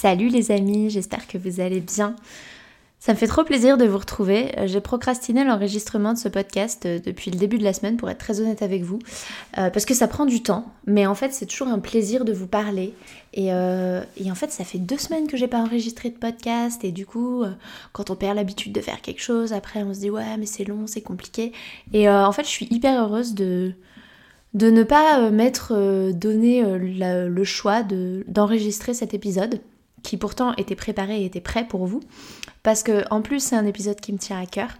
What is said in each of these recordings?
Salut les amis, j'espère que vous allez bien. Ça me fait trop plaisir de vous retrouver. Euh, j'ai procrastiné l'enregistrement de ce podcast euh, depuis le début de la semaine pour être très honnête avec vous, euh, parce que ça prend du temps, mais en fait c'est toujours un plaisir de vous parler. Et, en fait ça fait deux semaines que j'ai pas enregistré de podcast et du coup quand on perd l'habitude de faire quelque chose, après on se dit ouais mais c'est long, c'est compliqué. Et en fait je suis hyper heureuse de, de ne pas m'être donné le choix d'enregistrer cet épisode qui pourtant était préparé et était prêt pour vous, parce que en plus c'est un épisode qui me tient à cœur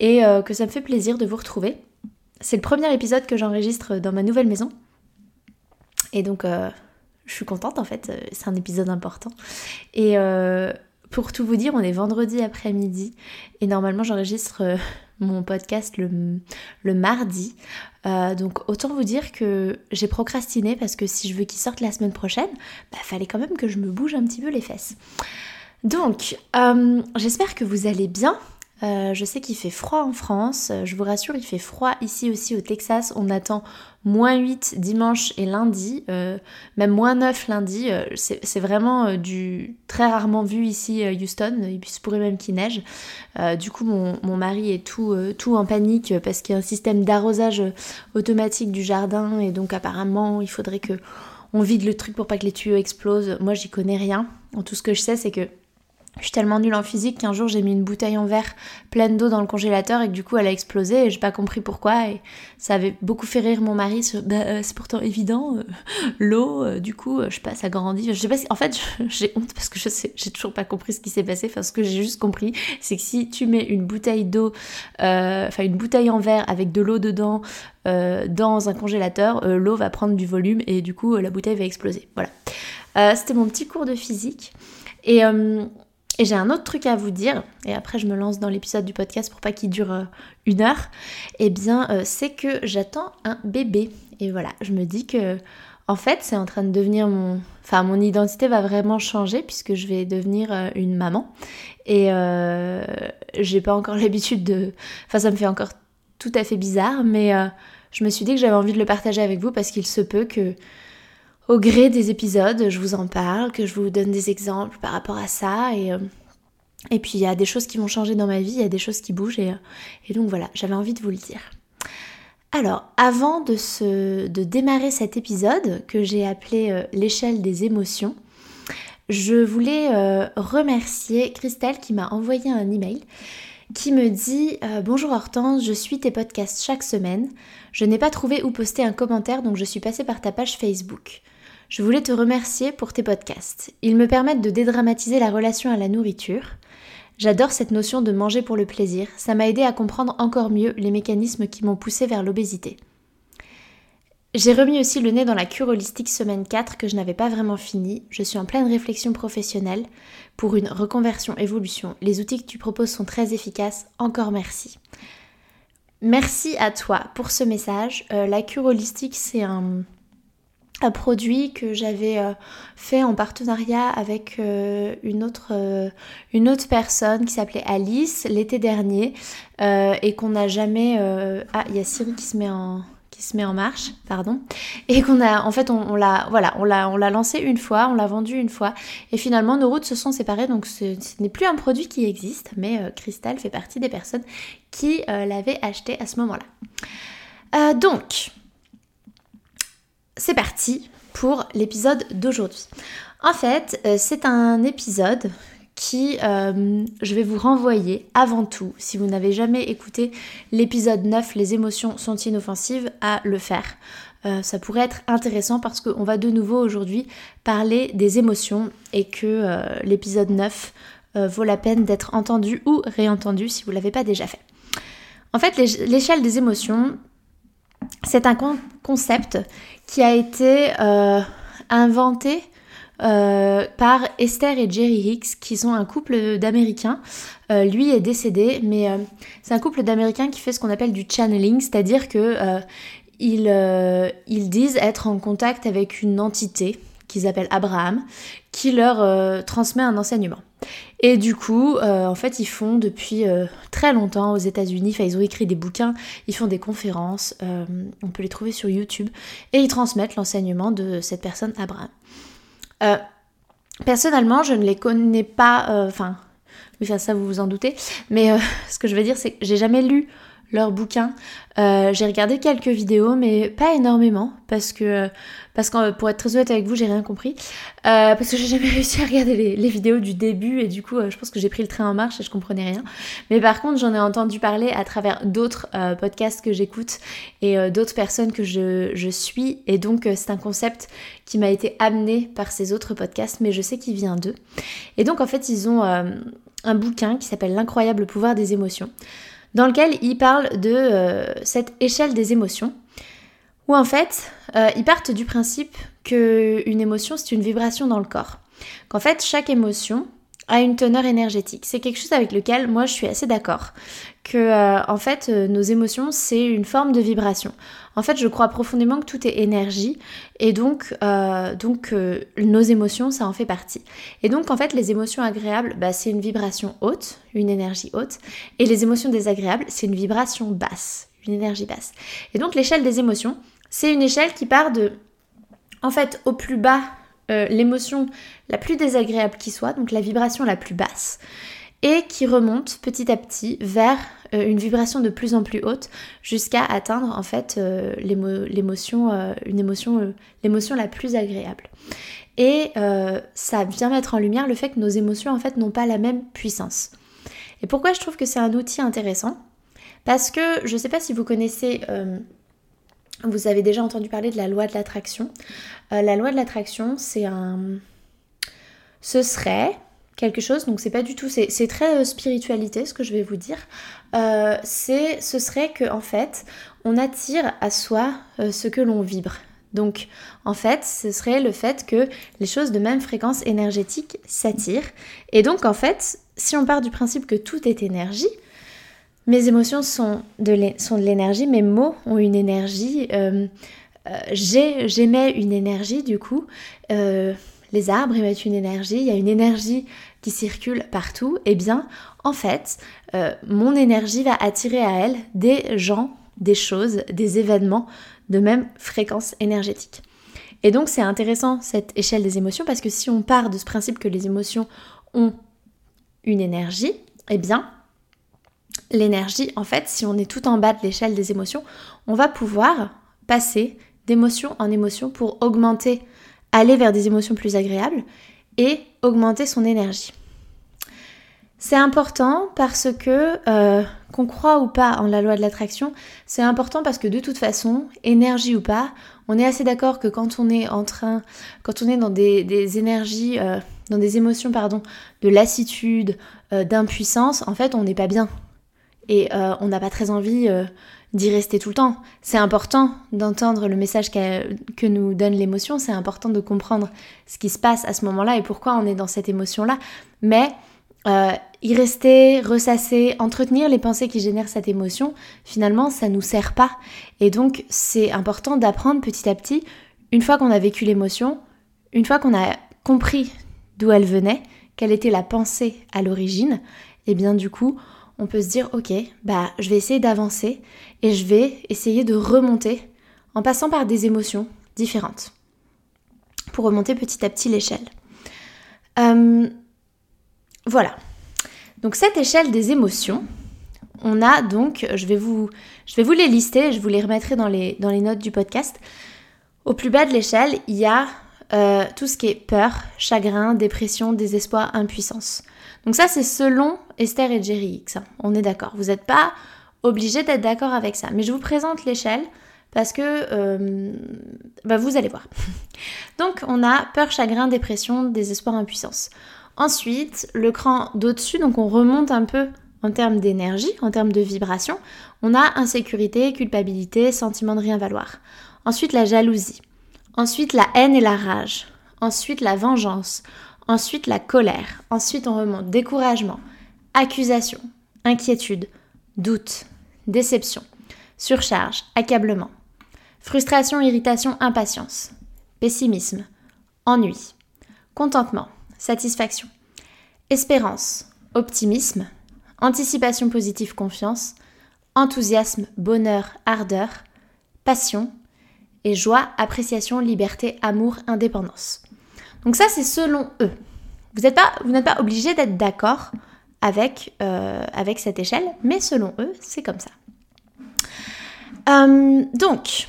et euh, que ça me fait plaisir de vous retrouver. C'est le premier épisode que j'enregistre dans ma nouvelle maison. Et donc euh, je suis contente en fait, euh, c'est un épisode important. Et pour tout vous dire, on est vendredi après-midi et normalement j'enregistre mon podcast le, mardi. Euh, donc autant vous dire que j'ai procrastiné parce que si je veux qu'il sorte la semaine prochaine, bah fallait quand même que je me bouge un petit peu les fesses. Donc euh, j'espère que vous allez bien. Euh, je sais qu'il fait froid en France, je vous rassure, il fait froid ici aussi au Texas. On attend moins 8 dimanche et lundi, euh, même moins 9 lundi. Euh, c'est vraiment du très rarement vu ici Houston, il se pourrait même qu'il neige. du coup, mon, mari est tout, tout en panique parce qu'il y a un système d'arrosage automatique du jardin et donc apparemment il faudrait que on vide le truc pour pas que les tuyaux explosent. Moi, j'y connais rien. Tout ce que je sais, c'est que je suis tellement nulle en physique qu'un jour j'ai mis une bouteille en verre pleine d'eau dans le congélateur et que du coup elle a explosé et j'ai pas compris pourquoi et ça avait beaucoup fait rire mon mari sur bah, euh, c'est pourtant évident euh, l'eau euh, du coup je sais pas ça grandit. Je sais pas en fait j'ai honte parce que je sais j'ai toujours pas compris ce qui s'est passé. Enfin ce que j'ai juste compris c'est que si tu mets une bouteille d'eau enfin une bouteille en verre avec de l'eau dedans dans un congélateur l'eau va prendre du volume et du coup la bouteille va exploser. Voilà. C'était mon petit cours de physique et et j'ai un autre truc à vous dire, et après je me lance dans l'épisode du podcast pour pas qu'il dure euh, une heure. Eh bien, euh, c'est que j'attends un bébé. Et voilà, je me dis que, en fait, c'est en train de devenir mon. Enfin, mon identité va vraiment changer puisque je vais devenir euh, une maman. Et j'ai pas encore l'habitude de. Enfin, ça me fait encore tout à fait bizarre, mais je me suis dit que j'avais envie de le partager avec vous parce qu'il se peut que au gré des épisodes, je vous en parle, que je vous donne des exemples par rapport à ça. Et, euh, et puis il y a des choses qui vont changer dans ma vie, il y a des choses qui bougent. Et, et donc voilà, j'avais envie de vous le dire. Alors, avant de, démarrer cet épisode que j'ai appelé euh, l'échelle des émotions, je voulais euh, remercier Christelle qui m'a envoyé un email qui me dit Bonjour Hortense, je suis tes podcasts chaque semaine. Je n'ai pas trouvé où poster un commentaire donc je suis passée par ta page Facebook. Je voulais te remercier pour tes podcasts. Ils me permettent de dédramatiser la relation à la nourriture. J'adore cette notion de manger pour le plaisir. Ça m'a aidé à comprendre encore mieux les mécanismes qui m'ont poussé vers l'obésité. J'ai remis aussi le nez dans la cure holistique semaine 4 que je n'avais pas vraiment fini. Je suis en pleine réflexion professionnelle pour une reconversion évolution. Les outils que tu proposes sont très efficaces. Encore merci. Merci à toi pour ce message. Euh, la cure holistique, c'est un, un produit que j'avais euh, fait en partenariat avec euh, une, autre, euh, une autre personne qui s'appelait Alice l'été dernier et qu'on n'a jamais... Ah, il y a Siri qui se met en qui se met en marche, pardon, et qu'on a, en fait, on, l'a, voilà, on l'a, on l'a lancé une fois, on l'a vendu une fois, et finalement nos routes se sont séparées, donc ce, n'est plus un produit qui existe, mais euh, Crystal fait partie des personnes qui l'avaient acheté à ce moment-là. donc, c'est parti pour l'épisode d'aujourd'hui. En fait, euh, c'est un épisode qui, euh, je vais vous renvoyer avant tout, si vous n'avez jamais écouté l'épisode 9, Les émotions sont inoffensives, à le faire. Euh, ça pourrait être intéressant parce qu'on va de nouveau aujourd'hui parler des émotions et que l'épisode 9 vaut la peine d'être entendu ou réentendu si vous ne l'avez pas déjà fait. En fait, l'échelle des émotions, c'est un concept qui a été inventé euh, par Esther et Jerry Hicks, qui sont un couple d'Américains. Euh, lui est décédé, mais euh, c'est un couple d'Américains qui fait ce qu'on appelle du channeling, c'est-à-dire que ils, ils, disent être en contact avec une entité qu'ils appellent Abraham, qui leur transmet un enseignement. Et du coup, en fait, ils font depuis très longtemps aux États-Unis, enfin, ils ont écrit des bouquins, ils font des conférences, on peut les trouver sur YouTube, et ils transmettent l'enseignement de cette personne, Abraham. Euh, personnellement, je ne les connais pas, euh, enfin, oui, ça vous vous en doutez, mais euh, ce que je veux dire, c'est que j'ai jamais lu leur bouquin. j'ai regardé quelques vidéos, mais pas énormément, parce que, parce pour être très honnête avec vous, j'ai rien compris. parce que j'ai jamais réussi à regarder les, vidéos du début, et du coup, je pense que j'ai pris le train en marche et je comprenais rien. Mais par contre, j'en ai entendu parler à travers d'autres podcasts que j'écoute et d'autres personnes que je, je, suis, et donc c'est un concept qui m'a été amené par ces autres podcasts, mais je sais qu'il vient d'eux. Et donc en fait, ils ont euh, un bouquin qui s'appelle L'incroyable pouvoir des émotions, dans lequel ils parlent de euh, cette échelle des émotions, où en fait, euh, ils partent du principe qu'une émotion, c'est une vibration dans le corps. Qu'en fait, chaque émotion a une teneur énergétique. C'est quelque chose avec lequel moi je suis assez d'accord. Que en fait, nos émotions, c'est une forme de vibration. En fait, je crois profondément que tout est énergie et donc, euh, euh, nos émotions, ça en fait partie. Et donc, en fait, les émotions agréables, bah, c'est une vibration haute, une énergie haute, et les émotions désagréables, c'est une vibration basse, une énergie basse. Et donc, l'échelle des émotions, c'est une échelle qui part de, en fait, au plus bas, euh, l'émotion la plus désagréable qui soit, donc la vibration la plus basse et qui remonte petit à petit vers euh, une vibration de plus en plus haute jusqu'à atteindre en fait euh, l'émotion, euh, une émotion, l'émotion la plus agréable. Et ça vient mettre en lumière le fait que nos émotions en fait n'ont pas la même puissance. Et pourquoi je trouve que c'est un outil intéressant? Parce que je ne sais pas si vous connaissez vous avez déjà entendu parler de la loi de l'attraction. la loi de l'attraction, c'est un. Ce serait quelque chose, donc c'est pas du tout, c'est très euh, spiritualité ce que je vais vous dire. Euh, c'est, ce serait que en fait, on attire à soi euh, ce que l'on vibre. Donc en fait, ce serait le fait que les choses de même fréquence énergétique s'attirent. Et donc en fait, si on part du principe que tout est énergie, mes émotions sont de l'énergie, mes mots ont une énergie, j'émets une énergie du coup les arbres émettent une énergie, il y a une énergie qui circule partout, et eh bien en fait, euh, mon énergie va attirer à elle des gens, des choses, des événements de même fréquence énergétique. Et donc c'est intéressant cette échelle des émotions parce que si on part de ce principe que les émotions ont une énergie, eh bien l'énergie, en fait, si on est tout en bas de l'échelle des émotions, on va pouvoir passer d'émotion en émotion pour augmenter aller vers des émotions plus agréables et augmenter son énergie. C'est important parce que, euh, qu'on croit ou pas en la loi de l'attraction, c'est important parce que de toute façon, énergie ou pas, on est assez d'accord que quand on est dans des, énergies, euh, dans des émotions, pardon, de lassitude, euh, d'impuissance, en fait, on n'est pas bien. Et on n'a pas très envie d'y rester tout le temps. C'est important d'entendre le message que nous donne l'émotion, c'est important de comprendre ce qui se passe à ce moment-là et pourquoi on est dans cette émotion-là. Mais euh, y rester, ressasser, entretenir les pensées qui génèrent cette émotion, finalement, ça nous sert pas. Et donc, c'est important d'apprendre petit à petit, une fois qu'on a vécu l'émotion, une fois qu'on a compris d'où elle venait, quelle était la pensée à l'origine, et bien du coup, on peut se dire ok, bah je vais essayer d'avancer et je vais essayer de remonter en passant par des émotions différentes pour remonter petit à petit l'échelle. Euh, voilà. Donc cette échelle des émotions, on a donc, je vais vous, les lister, je vous les remettrai dans les, dans les notes du podcast. Au plus bas de l'échelle, il y a euh, tout ce qui est peur, chagrin, dépression, désespoir, impuissance. Donc ça, c'est selon Esther et Jerry X. Hein. On est d'accord. Vous n'êtes pas obligé d'être d'accord avec ça. Mais je vous présente l'échelle parce que euh, bah, vous allez voir. Donc on a peur, chagrin, dépression, désespoir, impuissance. Ensuite, le cran d'au-dessus, donc on remonte un peu en termes d'énergie, en termes de vibration. On a insécurité, culpabilité, sentiment de rien valoir. Ensuite, la jalousie. Ensuite, la haine et la rage. Ensuite, la vengeance. Ensuite, la colère. Ensuite, on remonte. Découragement, accusation, inquiétude, doute, déception, surcharge, accablement, frustration, irritation, impatience, pessimisme, ennui, contentement, satisfaction, espérance, optimisme, anticipation positive, confiance, enthousiasme, bonheur, ardeur, passion. Et joie, appréciation, liberté, amour, indépendance. Donc ça, c'est selon eux. Vous n'êtes pas, obligé d'être d'accord avec, euh, avec cette échelle, mais selon eux, c'est comme ça. Euh, donc,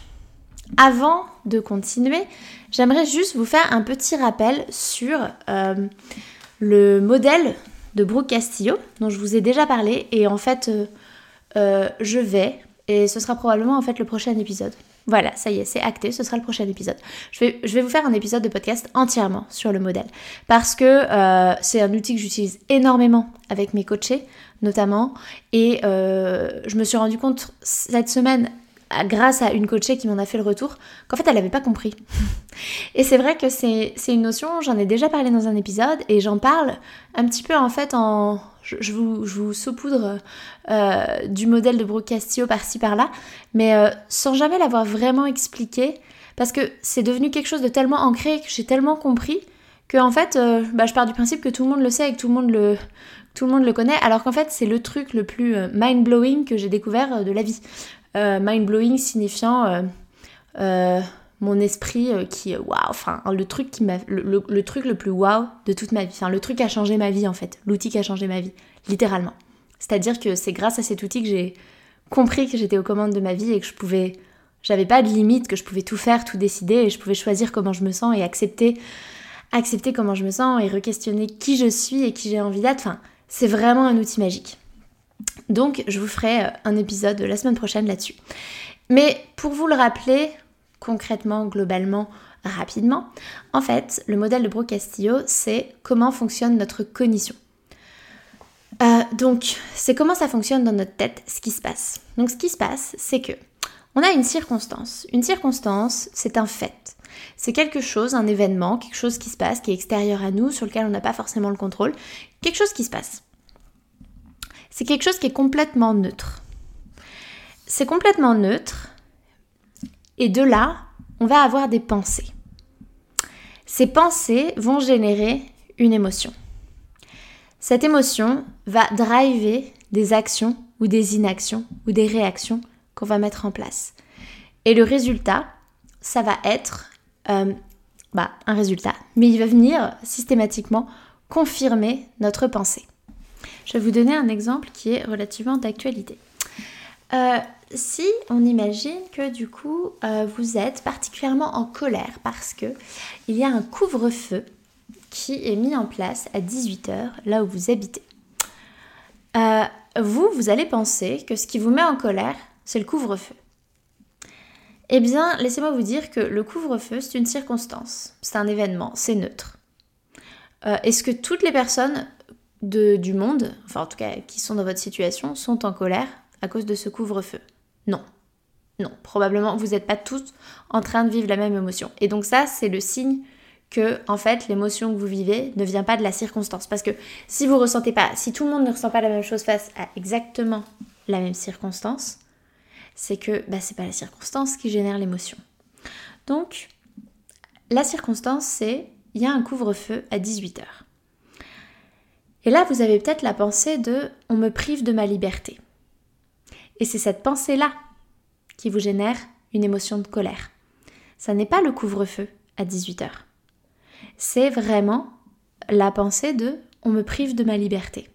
avant de continuer, j'aimerais juste vous faire un petit rappel sur euh, le modèle de Brooke Castillo, dont je vous ai déjà parlé, et en fait, je vais, et ce sera probablement en fait le prochain épisode. Voilà, ça y est, c'est acté, ce sera le prochain épisode. Je vais, vous faire un épisode de podcast entièrement sur le modèle. Parce que euh, c'est un outil que j'utilise énormément avec mes coachés, notamment. Et euh, je me suis rendu compte cette semaine, grâce à une coachée qui m'en a fait le retour, qu'en fait elle n'avait pas compris. et c'est vrai que c'est une notion, j'en ai déjà parlé dans un épisode, et j'en parle un petit peu en fait en je, vous, saupoudre euh, du modèle de Brocastio par-ci par-là, mais euh, sans jamais l'avoir vraiment expliqué, parce que c'est devenu quelque chose de tellement ancré, que j'ai tellement compris, que en fait, euh, bah, je pars du principe que tout le monde le sait et que tout le monde le, tout le, monde le connaît, alors qu'en fait, c'est le truc le plus mind-blowing que j'ai découvert de la vie. mind-blowing signifiant mon esprit qui waouh enfin le truc qui m'a le, truc le plus waouh de toute ma vie. Enfin le truc qui a changé ma vie en fait. L'outil qui a changé ma vie. Littéralement. C'est-à-dire que c'est grâce à cet outil que j'ai compris que j'étais aux commandes de ma vie et que je pouvais j'avais pas de limite que je pouvais tout faire tout décider et je pouvais choisir comment je me sens et accepter accepter comment je me sens et re-questionner qui je suis et qui j'ai envie d'être. Enfin c'est vraiment un outil magique. Donc je vous ferai euh, un épisode la semaine prochaine là-dessus. Mais pour vous le rappeler concrètement, globalement, rapidement, en fait, le modèle de Brooke Castillo, c'est comment fonctionne notre cognition. Euh, donc, c'est comment ça fonctionne dans notre tête, ce qui se passe. Donc, ce qui se passe, c'est que on a une circonstance. Une circonstance, c'est un fait. C'est quelque chose, un événement, quelque chose qui se passe, qui est extérieur à nous, sur lequel on n'a pas forcément le contrôle. Quelque chose qui se passe. C'est quelque chose qui est complètement neutre. C'est complètement neutre et de là, on va avoir des pensées. Ces pensées vont générer une émotion. Cette émotion va driver des actions ou des inactions ou des réactions qu'on va mettre en place. Et le résultat, ça va être euh, bah, un résultat, mais il va venir systématiquement confirmer notre pensée. Je vais vous donner un exemple qui est relativement d'actualité. Euh, si on imagine que du coup euh, vous êtes particulièrement en colère parce que il y a un couvre-feu qui est mis en place à 18h là où vous habitez. Euh, vous, vous allez penser que ce qui vous met en colère, c'est le couvre-feu. Eh bien, laissez-moi vous dire que le couvre-feu, c'est une circonstance, c'est un événement, c'est neutre. Est-ce que toutes les personnes du monde, enfin en tout cas qui sont dans votre situation, sont en colère? À cause de ce couvre-feu Non. Non, probablement vous n'êtes pas tous en train de vivre la même émotion. Et donc ça, c'est le signe que en fait l'émotion que vous vivez ne vient pas de la circonstance. Parce que si vous ressentez pas, si tout le monde ne ressent pas la même chose face à exactement la même circonstance, c'est que bah, c'est pas la circonstance qui génère l'émotion. Donc la circonstance c'est il y a un couvre-feu à 18h. Et là vous avez peut-être la pensée de on me prive de ma liberté. Et c'est cette pensée-là qui vous génère une émotion de colère. Ça n'est pas le couvre-feu à 18h. C'est vraiment la pensée de on me prive de ma liberté.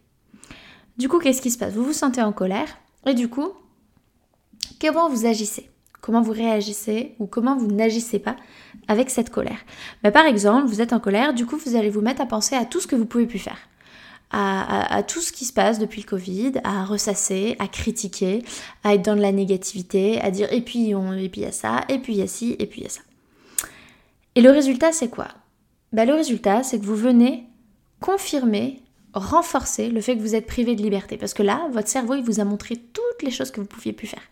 Du coup, qu'est-ce qui se passe? Vous vous sentez en colère et du coup, comment vous agissez? Comment vous réagissez ou comment vous n'agissez pas avec cette colère? Bah, par exemple, vous êtes en colère, du coup vous allez vous mettre à penser à tout ce que vous pouvez plus faire. À, tout ce qui se passe depuis le Covid, à ressasser, à critiquer, à être dans de la négativité, à dire et puis on, et puis il y a ça, et puis il y a ci, et puis il y a ça. Et le résultat c'est quoi? Bah, Le résultat c'est que vous venez confirmer, renforcer le fait que vous êtes privé de liberté. Parce que là, votre cerveau, il vous a montré toutes les choses que vous pouviez plus faire.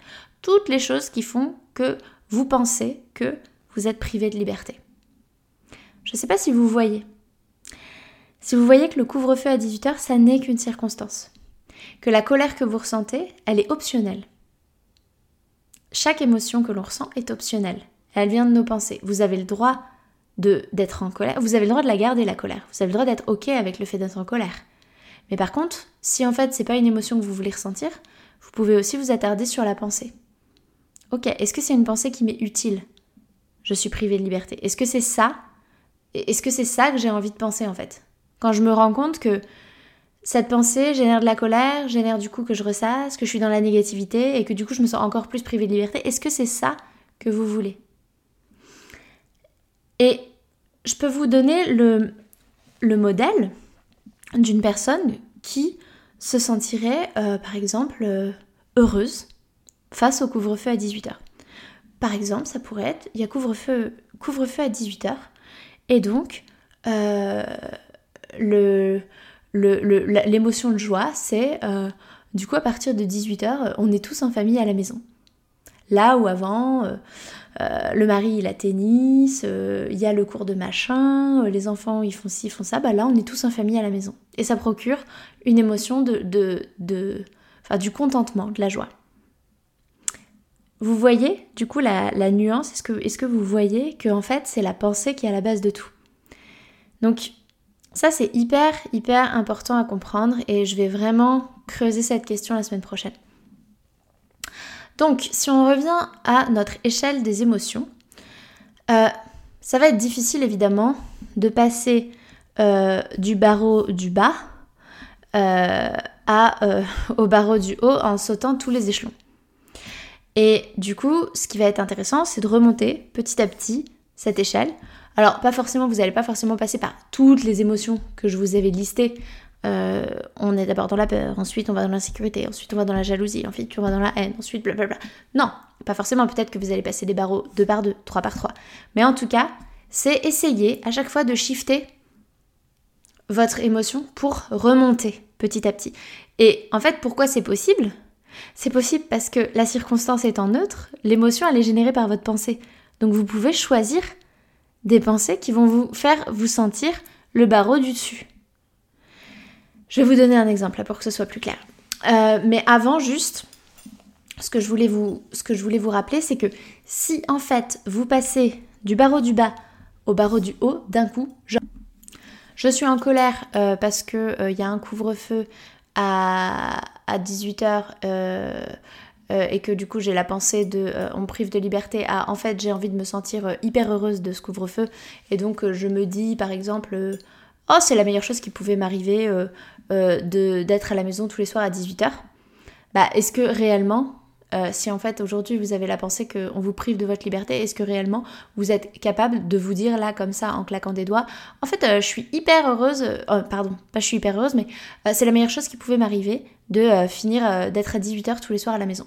Toutes les choses qui font que vous pensez que vous êtes privé de liberté. Je ne sais pas si vous voyez. Si vous voyez que le couvre-feu à 18h, ça n'est qu'une circonstance. Que la colère que vous ressentez, elle est optionnelle. Chaque émotion que l'on ressent est optionnelle. Elle vient de nos pensées. Vous avez le droit d'être en colère. Vous avez le droit de la garder la colère. Vous avez le droit d'être ok avec le fait d'être en colère. Mais par contre, si en fait c'est pas une émotion que vous voulez ressentir, vous pouvez aussi vous attarder sur la pensée. Ok, est-ce que c'est une pensée qui m'est utile? Je suis privée de liberté. Est-ce que c'est ça? Est-ce que c'est ça que j'ai envie de penser en fait? Quand je me rends compte que cette pensée génère de la colère, génère du coup que je ressasse, que je suis dans la négativité et que du coup je me sens encore plus privée de liberté, est-ce que c'est ça que vous voulez? Et je peux vous donner le, le modèle d'une personne qui se sentirait euh, par exemple euh, heureuse face au couvre-feu à 18h. Par exemple, ça pourrait être, il y a couvre-feu couvre à 18h, et donc euh, l'émotion de joie, c'est euh, du coup à partir de 18h, on est tous en famille à la maison. Là où avant, euh, le mari il a tennis, il y a le cours de machin, les enfants ils font ci, ils font ça, bah là on est tous en famille à la maison. Et ça procure une émotion de, de, de enfin, du contentement, de la joie. Vous voyez du coup la, nuance Est-ce que, est que vous voyez que en fait c'est la pensée qui est à la base de tout? Donc ça c'est hyper hyper important à comprendre et je vais vraiment creuser cette question la semaine prochaine. Donc si on revient à notre échelle des émotions, euh, ça va être difficile évidemment de passer euh, du barreau du bas euh, au barreau du haut en sautant tous les échelons. Et du coup, ce qui va être intéressant, c'est de remonter petit à petit cette échelle. Alors, pas forcément, vous n'allez pas forcément passer par toutes les émotions que je vous avais listées. Euh, on est d'abord dans la peur, ensuite on va dans l'insécurité, ensuite on va dans la jalousie, ensuite on va dans la haine, ensuite blablabla. Non, pas forcément, peut-être que vous allez passer des barreaux 2 par 2, 3 par 3. Mais en tout cas, c'est essayer à chaque fois de shifter votre émotion pour remonter petit à petit. Et en fait, pourquoi c'est possible? C'est possible parce que la circonstance étant neutre, l'émotion elle est générée par votre pensée. Donc vous pouvez choisir des pensées qui vont vous faire vous sentir le barreau du dessus. Je vais vous donner un exemple pour que ce soit plus clair. Euh, mais avant, juste, ce que je voulais vous, rappeler, c'est que si en fait vous passez du barreau du bas au barreau du haut d'un coup, je suis en colère euh, parce qu'il euh, y a un couvre-feu à, 18h euh, euh, et que du coup j'ai la pensée de euh, on me prive de liberté à en fait j'ai envie de me sentir hyper heureuse de ce couvre-feu et donc je me dis par exemple oh c'est la meilleure chose qui pouvait m'arriver d'être à la maison tous les soirs à 18h. Bah est-ce que réellement euh, si en fait aujourd'hui vous avez la pensée qu'on vous prive de votre liberté, est-ce que réellement vous êtes capable de vous dire là comme ça en claquant des doigts, en fait euh, je suis hyper heureuse, euh, pardon, pas je suis hyper heureuse, mais c'est la meilleure chose qui pouvait m'arriver de finir d'être à 18h tous les soirs à la maison.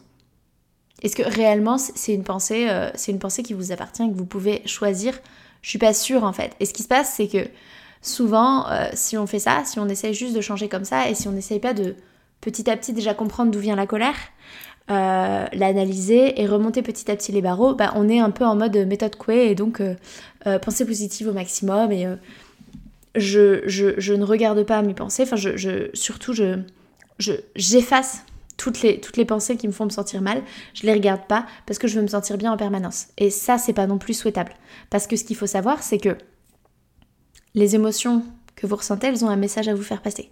Est-ce que réellement c'est une pensée, c'est une pensée qui vous appartient et que vous pouvez choisir? Je suis pas sûre en fait. Et ce qui se passe c'est que souvent si on fait ça, si on essaye juste de changer comme ça et si on n'essaye pas de petit à petit déjà comprendre d'où vient la colère, euh, l'analyser et remonter petit à petit les barreaux, bah, on est un peu en mode méthode Coué et donc euh, euh, pensée positive au maximum et je, je, ne regarde pas mes pensées, enfin je, surtout je, j'efface toutes les, toutes les pensées qui me font me sentir mal, je les regarde pas parce que je veux me sentir bien en permanence. Et ça, c'est pas non plus souhaitable. Parce que ce qu'il faut savoir, c'est que les émotions que vous ressentez, elles ont un message à vous faire passer.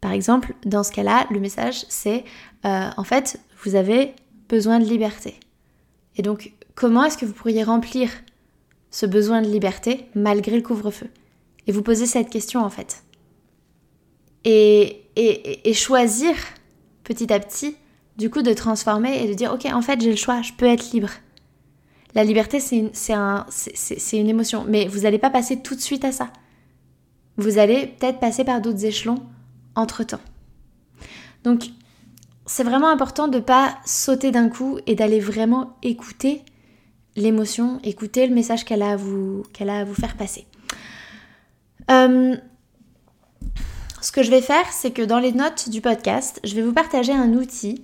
Par exemple, dans ce cas-là, le message, c'est en fait, vous avez besoin de liberté. Et donc, comment est-ce que vous pourriez remplir ce besoin de liberté malgré le couvre-feu? Et vous posez cette question en fait. Et, et, choisir petit à petit, du coup, de transformer et de dire, ok, en fait, j'ai le choix, je peux être libre. La liberté, c'est une, un, une émotion. Mais vous n'allez pas passer tout de suite à ça. Vous allez peut-être passer par d'autres échelons entre-temps. Donc, c'est vraiment important de ne pas sauter d'un coup et d'aller vraiment écouter l'émotion, écouter le message qu'elle a, à vous, qu'elle a à vous faire passer. Euh, ce que je vais faire, c'est que dans les notes du podcast, je vais vous partager un outil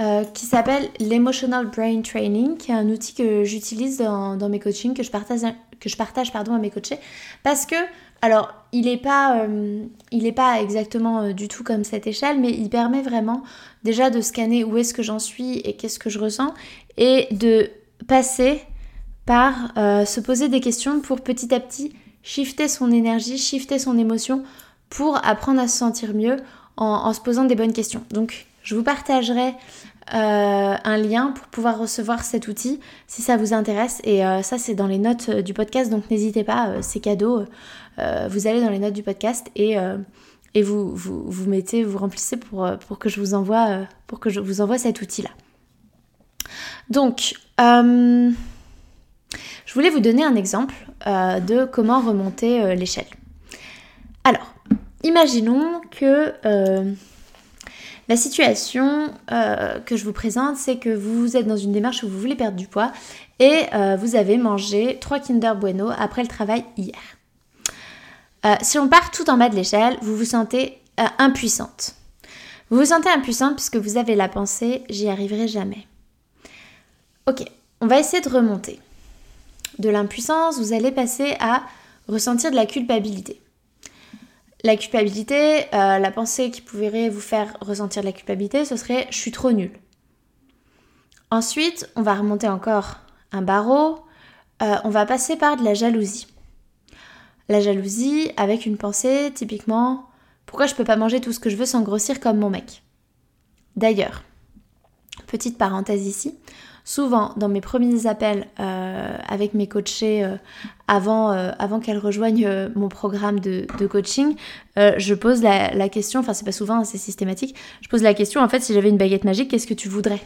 euh, qui s'appelle l'Emotional Brain Training, qui est un outil que j'utilise dans, mes coachings, que je partage, que je partage pardon, à mes coachés, parce que, alors, il n'est pas, euh, pas exactement euh, du tout comme cette échelle, mais il permet vraiment déjà de scanner où est-ce que j'en suis et qu'est-ce que je ressens, et de passer par se poser des questions pour petit à petit shifter son énergie, shifter son émotion pour apprendre à se sentir mieux en, se posant des bonnes questions. Donc je vous partagerai euh, un lien pour pouvoir recevoir cet outil si ça vous intéresse. Et euh, ça, c'est dans les notes euh, du podcast, donc n'hésitez pas, c'est cadeau. vous allez dans les notes du podcast et, vous, vous, mettez, vous remplissez pour, pour, que je vous envoie, pour que je vous envoie cet outil-là. Donc, je voulais vous donner un exemple de comment remonter l'échelle. Alors, imaginons que euh, la situation euh, que je vous présente, c'est que vous êtes dans une démarche où vous voulez perdre du poids et euh, vous avez mangé 3 Kinder Bueno après le travail hier. si on part tout en bas de l'échelle, vous vous sentez impuissante. Vous vous sentez impuissante puisque vous avez la pensée j'y arriverai jamais. Ok, on va essayer de remonter. De l'impuissance, vous allez passer à ressentir de la culpabilité. La culpabilité, euh, la pensée qui pourrait vous faire ressentir la culpabilité, ce serait je suis trop nulle. Ensuite, on va remonter encore un barreau, euh, on va passer par de la jalousie. La jalousie avec une pensée typiquement pourquoi je peux pas manger tout ce que je veux sans grossir comme mon mec? D'ailleurs, petite parenthèse ici, souvent dans mes premiers appels euh, avec mes coachés euh, avant, euh, avant qu'elles rejoignent mon programme de, coaching, je pose la, question, enfin c'est pas souvent, c'est systématique, je pose la question en fait si j'avais une baguette magique, qu'est-ce que tu voudrais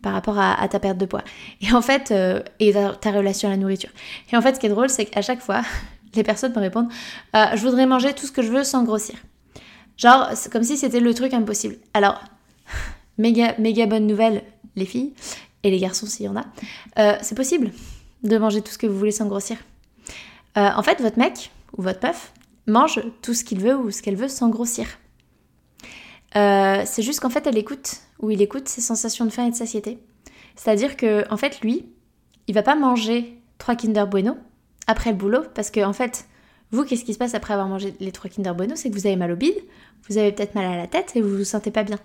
par rapport à, ta perte de poids? Et en fait, et ta, relation à la nourriture. Et en fait, ce qui est drôle, c'est qu'à chaque fois, les personnes me répondent je voudrais manger tout ce que je veux sans grossir. Genre, c'est comme si c'était le truc impossible. Alors, méga, méga bonne nouvelle, les filles, et les garçons s'il y en a, euh, c'est possible de manger tout ce que vous voulez sans grossir. Euh, en fait, votre mec ou votre meuf mange tout ce qu'il veut ou ce qu'elle veut sans grossir. Euh, c'est juste qu'en fait, elle écoute ou il écoute ses sensations de faim et de satiété. C'est-à-dire que, en fait, lui, il va pas manger trois Kinder Bueno après le boulot parce que, en fait, vous, qu'est-ce qui se passe après avoir mangé les trois Kinder Bueno? C'est que vous avez mal au bide, vous avez peut-être mal à la tête et vous vous sentez pas bien.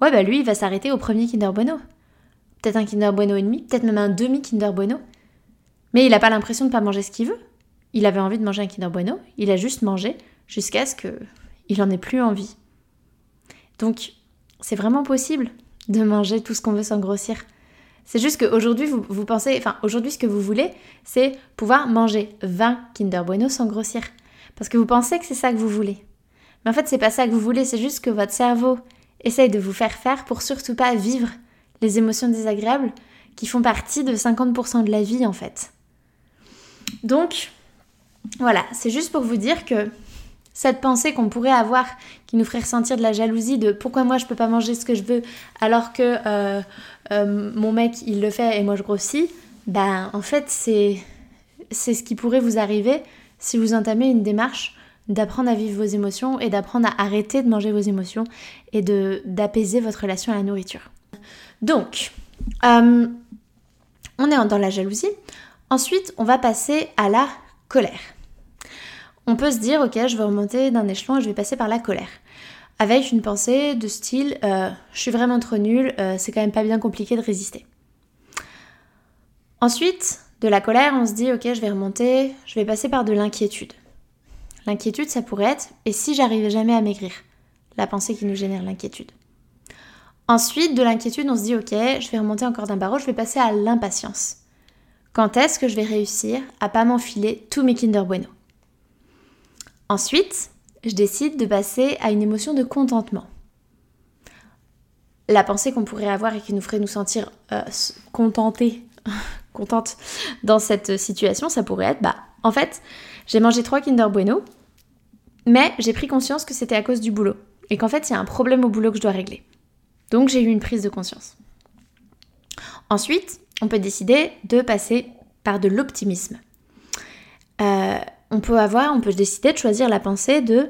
Ouais, bah lui, il va s'arrêter au premier Kinder Bueno peut-être un Kinder Bueno et demi, peut-être même un demi Kinder Bueno. Mais il n'a pas l'impression de ne pas manger ce qu'il veut. Il avait envie de manger un Kinder Bueno, il a juste mangé jusqu'à ce qu'il n'en ait plus envie. Donc, c'est vraiment possible de manger tout ce qu'on veut sans grossir. C'est juste qu'aujourd'hui, vous, vous pensez, enfin, aujourd'hui, ce que vous voulez, c'est pouvoir manger 20 Kinder Bueno sans grossir. Parce que vous pensez que c'est ça que vous voulez. Mais en fait, c'est pas ça que vous voulez, c'est juste que votre cerveau essaye de vous faire faire pour surtout pas vivre les émotions désagréables qui font partie de 50% de la vie en fait. Donc, voilà, c'est juste pour vous dire que cette pensée qu'on pourrait avoir qui nous ferait ressentir de la jalousie de pourquoi moi je peux pas manger ce que je veux alors que euh, euh, mon mec il le fait et moi je grossis, ben en fait c'est ce qui pourrait vous arriver si vous entamez une démarche d'apprendre à vivre vos émotions et d'apprendre à arrêter de manger vos émotions et d'apaiser votre relation à la nourriture. Donc, euh, on est dans la jalousie. Ensuite, on va passer à la colère. On peut se dire, ok, je vais remonter d'un échelon et je vais passer par la colère. Avec une pensée de style, euh, je suis vraiment trop nulle, euh, c'est quand même pas bien compliqué de résister. Ensuite, de la colère, on se dit, ok, je vais remonter, je vais passer par de l'inquiétude. L'inquiétude, ça pourrait être, et si j'arrivais jamais à maigrir? La pensée qui nous génère l'inquiétude. Ensuite, de l'inquiétude, on se dit ok, je vais remonter encore d'un barreau, je vais passer à l'impatience. Quand est-ce que je vais réussir à pas m'enfiler tous mes Kinder Bueno? Ensuite, je décide de passer à une émotion de contentement. La pensée qu'on pourrait avoir et qui nous ferait nous sentir euh, contentés contente dans cette situation, ça pourrait être, bah, en fait, j'ai mangé trois Kinder Bueno, mais j'ai pris conscience que c'était à cause du boulot. Et qu'en fait, il y a un problème au boulot que je dois régler. Donc j'ai eu une prise de conscience. Ensuite, on peut décider de passer par de l'optimisme. Euh, on peut avoir, on peut décider de choisir la pensée de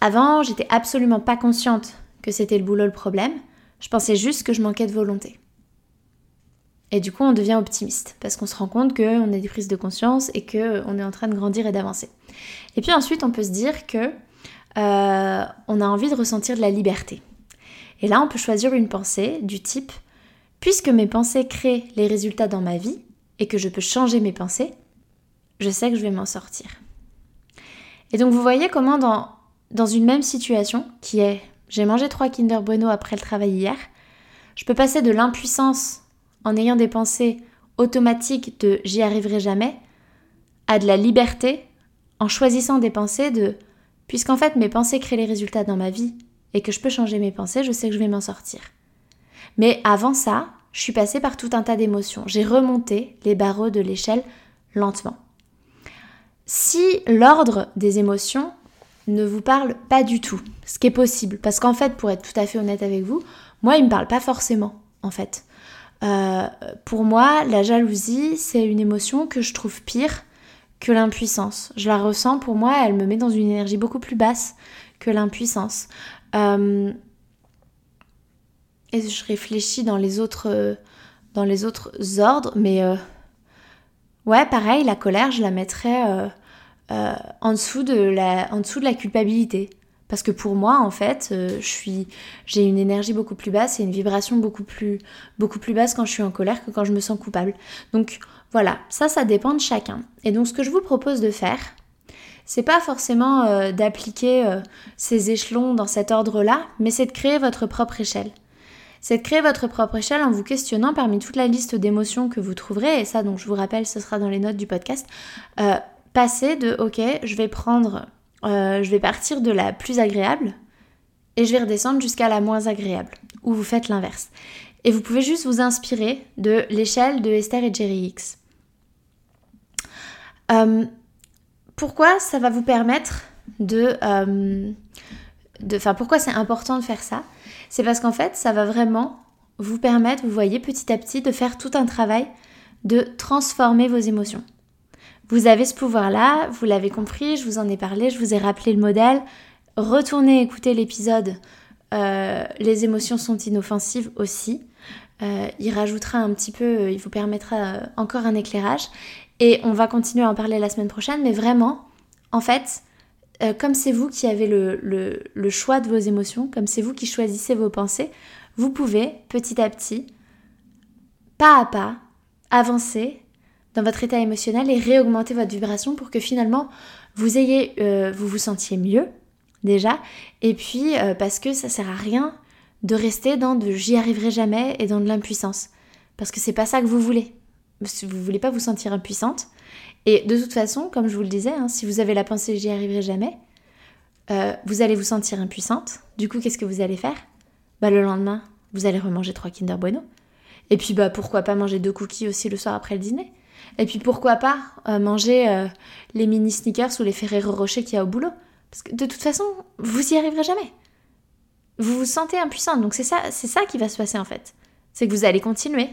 avant, j'étais absolument pas consciente que c'était le boulot le problème. Je pensais juste que je manquais de volonté. Et du coup, on devient optimiste parce qu'on se rend compte qu'on a des prises de conscience et qu'on est en train de grandir et d'avancer. Et puis ensuite, on peut se dire que euh, on a envie de ressentir de la liberté. Et là, on peut choisir une pensée du type puisque mes pensées créent les résultats dans ma vie et que je peux changer mes pensées, je sais que je vais m'en sortir. Et donc vous voyez comment dans, dans une même situation, qui est j'ai mangé trois Kinder Bueno après le travail hier, je peux passer de l'impuissance en ayant des pensées automatiques de j'y arriverai jamais, à de la liberté en choisissant des pensées de puisqu'en fait mes pensées créent les résultats dans ma vie et que je peux changer mes pensées, je sais que je vais m'en sortir. Mais avant ça, je suis passée par tout un tas d'émotions. J'ai remonté les barreaux de l'échelle lentement. Si l'ordre des émotions ne vous parle pas du tout, ce qui est possible, parce qu'en fait, pour être tout à fait honnête avec vous, moi, il ne me parle pas forcément, en fait. Euh, pour moi, la jalousie, c'est une émotion que je trouve pire que l'impuissance. Je la ressens, pour moi, elle me met dans une énergie beaucoup plus basse que l'impuissance. Euh, et je réfléchis dans les autres, dans les autres ordres, mais euh, ouais, pareil, la colère, je la mettrais en, dessous de la, en dessous de la culpabilité. Parce que pour moi, en fait, euh, j'ai une énergie beaucoup plus basse et une vibration beaucoup plus, beaucoup plus basse quand je suis en colère que quand je me sens coupable. Donc voilà, ça, ça dépend de chacun. Et donc ce que je vous propose de faire, c'est pas forcément euh, d'appliquer euh, ces échelons dans cet ordre-là, mais c'est de créer votre propre échelle. C'est de créer votre propre échelle en vous questionnant parmi toute la liste d'émotions que vous trouverez, et ça, donc je vous rappelle, ce sera dans les notes du podcast, passer de ok, je vais prendre euh, je vais partir de la plus agréable et je vais redescendre jusqu'à la moins agréable, ou vous faites l'inverse. Et vous pouvez juste vous inspirer de l'échelle de Esther et Jerry X. Pourquoi ça va vous permettre de... Euh, enfin, pourquoi c'est important de faire ça? C'est parce qu'en fait, ça va vraiment vous permettre, vous voyez, petit à petit, de faire tout un travail de transformer vos émotions. Vous avez ce pouvoir-là, vous l'avez compris, je vous en ai parlé, je vous ai rappelé le modèle. Retournez écouter l'épisode euh, Les émotions sont inoffensives aussi. Euh, il rajoutera un petit peu, il vous permettra encore un éclairage. Et on va continuer à en parler la semaine prochaine, mais vraiment, en fait, comme c'est vous qui avez le, le, choix de vos émotions, comme c'est vous qui choisissez vos pensées, vous pouvez petit à petit, pas à pas, avancer dans votre état émotionnel et réaugmenter votre vibration pour que finalement vous ayez, euh, vous vous sentiez mieux déjà. Et puis euh, parce que ça sert à rien de rester dans de j'y arriverai jamais et dans de l'impuissance. Parce que c'est pas ça que vous voulez. Vous voulez pas vous sentir impuissante. Et de toute façon, comme je vous le disais, hein, si vous avez la pensée j'y arriverai jamais, euh, vous allez vous sentir impuissante. Du coup, qu'est-ce que vous allez faire? Bah le lendemain, vous allez remanger trois Kinder Bueno. Et puis bah pourquoi pas manger deux cookies aussi le soir après le dîner? Et puis pourquoi pas euh, manger euh, les mini sneakers ou les Ferrero Rocher qu'il y a au boulot? Parce que de toute façon, vous y arriverez jamais. Vous vous sentez impuissante. Donc c'est ça, c'est ça qui va se passer en fait. C'est que vous allez continuer.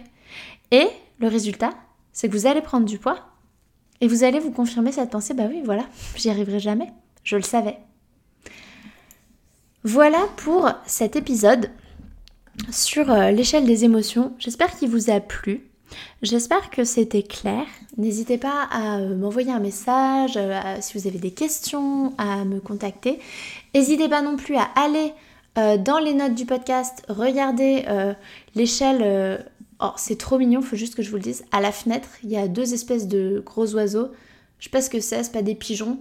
Et le résultat, c'est que vous allez prendre du poids et vous allez vous confirmer cette pensée, bah oui, voilà, j'y arriverai jamais. Je le savais. Voilà pour cet épisode sur euh, l'échelle des émotions. J'espère qu'il vous a plu. J'espère que c'était clair. N'hésitez pas à euh, m'envoyer un message, euh, si vous avez des questions, à me contacter. N'hésitez pas non plus à aller dans les notes du podcast, regarder l'échelle. Oh, c'est trop mignon, faut juste que je vous le dise. À la fenêtre, il y a deux espèces de gros oiseaux. Je sais pas ce que c'est, c'est pas des pigeons,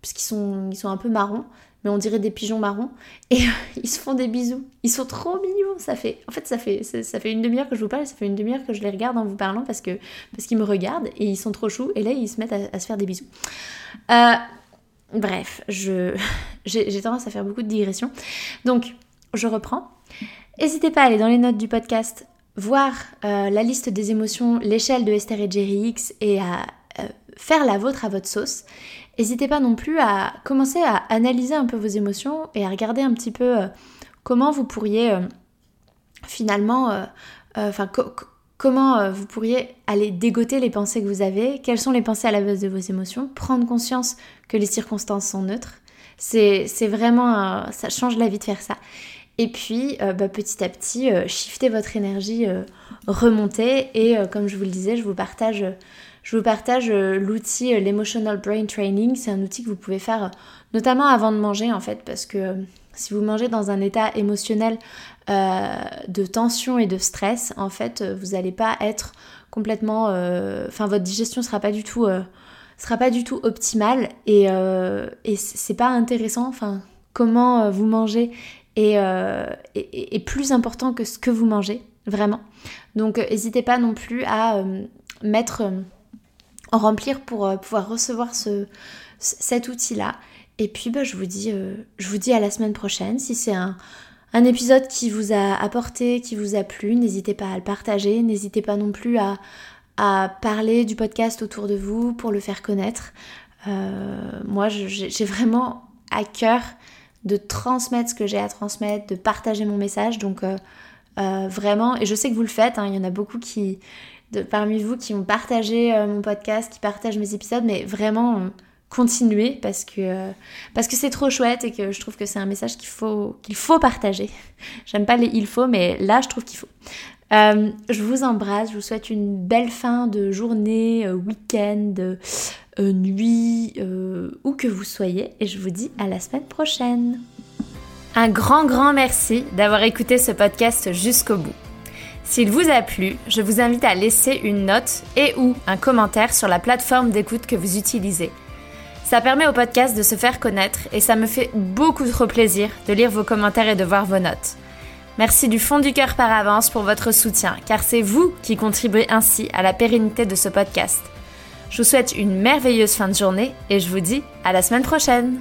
puisqu'ils sont, ils sont un peu marrons mais on dirait des pigeons marrons, et ils se font des bisous. Ils sont trop mignons. Ça fait, en fait, ça fait, ça, fait une demi-heure que je vous parle, ça fait une demi-heure que je les regarde en vous parlant parce que parce qu'ils me regardent et ils sont trop choux. Et là, ils se mettent à, se faire des bisous. Euh, bref, j'ai tendance à faire beaucoup de digressions. Donc, je reprends. N'hésitez pas à aller dans les notes du podcast voir la liste des émotions, l'échelle de Esther et Jerry X et à faire la vôtre à votre sauce. N'hésitez pas non plus à commencer à analyser un peu vos émotions et à regarder un petit peu comment vous pourriez finalement, enfin comment euh, vous pourriez aller dégoter les pensées que vous avez, quelles sont les pensées à la base de vos émotions, prendre conscience que les circonstances sont neutres. C'est vraiment, ça change la vie de faire ça. Et puis, euh, bah, petit à petit, euh, shifter votre énergie, remonter. Et comme je vous le disais, je vous partage, je vous partage l'outil l'Emotional Brain Training. C'est un outil que vous pouvez faire notamment avant de manger, en fait, parce que si vous mangez dans un état émotionnel euh, de tension et de stress, en fait, euh, vous n'allez pas être complètement... Euh, enfin, votre digestion sera pas du tout... sera pas du tout optimale et, et c'est pas intéressant. Enfin, comment vous mangez est, est, plus important que ce que vous mangez, vraiment. Donc, n'hésitez pas non plus à mettre, en remplir pour pouvoir recevoir ce, cet outil-là. Et puis, bah, je, vous dis, je vous dis à la semaine prochaine. Si c'est un, épisode qui vous a apporté, qui vous a plu, n'hésitez pas à le partager, n'hésitez pas non plus à, parler du podcast autour de vous pour le faire connaître. Euh, moi, j'ai vraiment à cœur de transmettre ce que j'ai à transmettre, de partager mon message. Donc, euh, euh, vraiment, et je sais que vous le faites, hein, il y en a beaucoup qui, parmi vous qui ont partagé mon podcast, qui partagent mes épisodes, mais vraiment, continuer parce que c'est trop chouette et que je trouve que c'est un message qu'il faut qu'il faut partager. J'aime pas les il faut mais là je trouve qu'il faut. Euh, je vous embrasse, je vous souhaite une belle fin de journée, euh, week-end, euh, nuit, où que vous soyez et je vous dis à la semaine prochaine. Un grand grand merci d'avoir écouté ce podcast jusqu'au bout. S'il vous a plu, je vous invite à laisser une note et ou un commentaire sur la plateforme d'écoute que vous utilisez. Ça permet au podcast de se faire connaître et ça me fait beaucoup trop plaisir de lire vos commentaires et de voir vos notes. Merci du fond du cœur par avance pour votre soutien, car c'est vous qui contribuez ainsi à la pérennité de ce podcast. Je vous souhaite une merveilleuse fin de journée et je vous dis à la semaine prochaine